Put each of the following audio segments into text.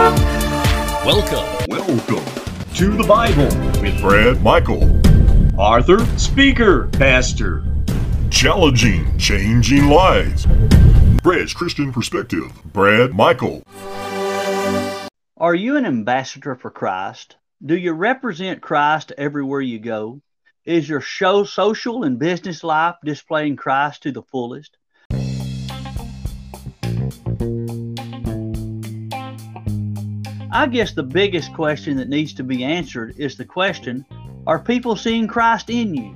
Welcome. Welcome to the Bible with Brad Michael, Author Speaker, Pastor. Challenging, changing lives. Brad's Christian perspective. Brad Michael. Are you an ambassador for Christ? Do you represent Christ everywhere you go? Is your show social and business life displaying Christ to the fullest? I guess the biggest question that needs to be answered is the question Are people seeing Christ in you?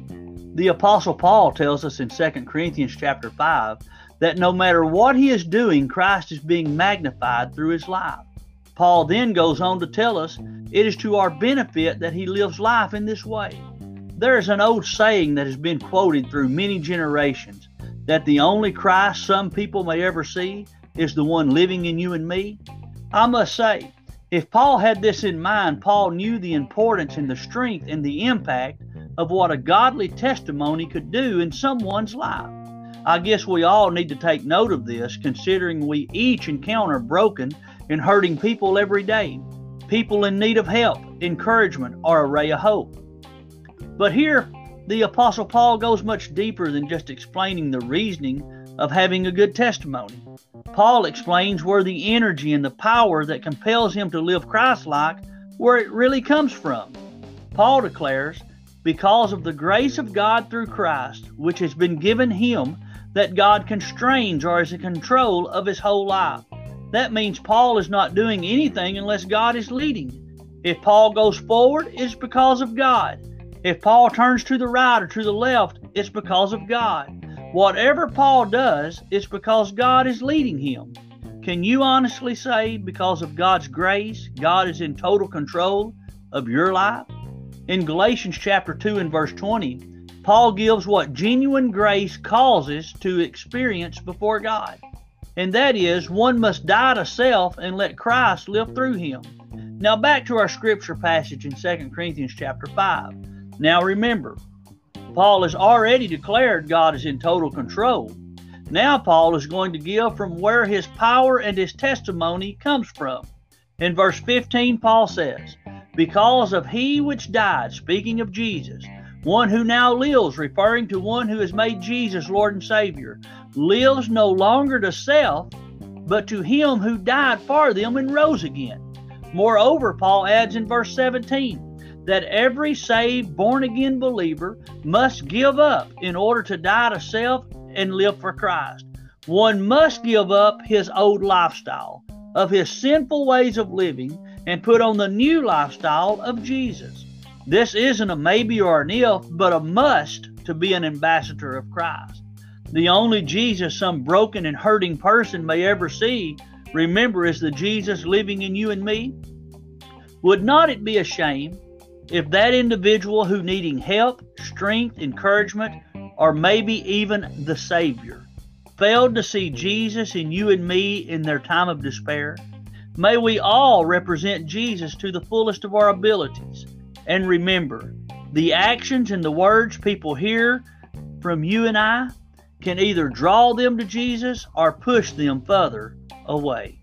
The apostle Paul tells us in 2 Corinthians chapter 5 that no matter what he is doing, Christ is being magnified through his life. Paul then goes on to tell us it is to our benefit that he lives life in this way. There is an old saying that has been quoted through many generations that the only Christ some people may ever see is the one living in you and me. I must say, if Paul had this in mind, Paul knew the importance and the strength and the impact of what a godly testimony could do in someone's life. I guess we all need to take note of this, considering we each encounter broken and hurting people every day, people in need of help, encouragement, or a ray of hope. But here, the Apostle Paul goes much deeper than just explaining the reasoning of having a good testimony. Paul explains where the energy and the power that compels him to live Christ like, where it really comes from. Paul declares, because of the grace of God through Christ, which has been given him, that God constrains or is in control of his whole life. That means Paul is not doing anything unless God is leading. If Paul goes forward, it's because of God. If Paul turns to the right or to the left, it's because of God. Whatever Paul does, it's because God is leading him. Can you honestly say, because of God's grace, God is in total control of your life? In Galatians chapter 2 and verse 20, Paul gives what genuine grace causes to experience before God. And that is, one must die to self and let Christ live through him. Now back to our scripture passage in 2 Corinthians chapter 5. Now remember, Paul has already declared God is in total control. Now, Paul is going to give from where his power and his testimony comes from. In verse 15, Paul says, Because of he which died, speaking of Jesus, one who now lives, referring to one who has made Jesus Lord and Savior, lives no longer to self, but to him who died for them and rose again. Moreover, Paul adds in verse 17, that every saved, born again believer must give up in order to die to self and live for Christ. One must give up his old lifestyle of his sinful ways of living and put on the new lifestyle of Jesus. This isn't a maybe or an if, but a must to be an ambassador of Christ. The only Jesus some broken and hurting person may ever see, remember, is the Jesus living in you and me. Would not it be a shame if that individual who needing help, strength, encouragement, or maybe even the Savior failed to see Jesus in you and me in their time of despair, may we all represent Jesus to the fullest of our abilities. And remember, the actions and the words people hear from you and I can either draw them to Jesus or push them further away.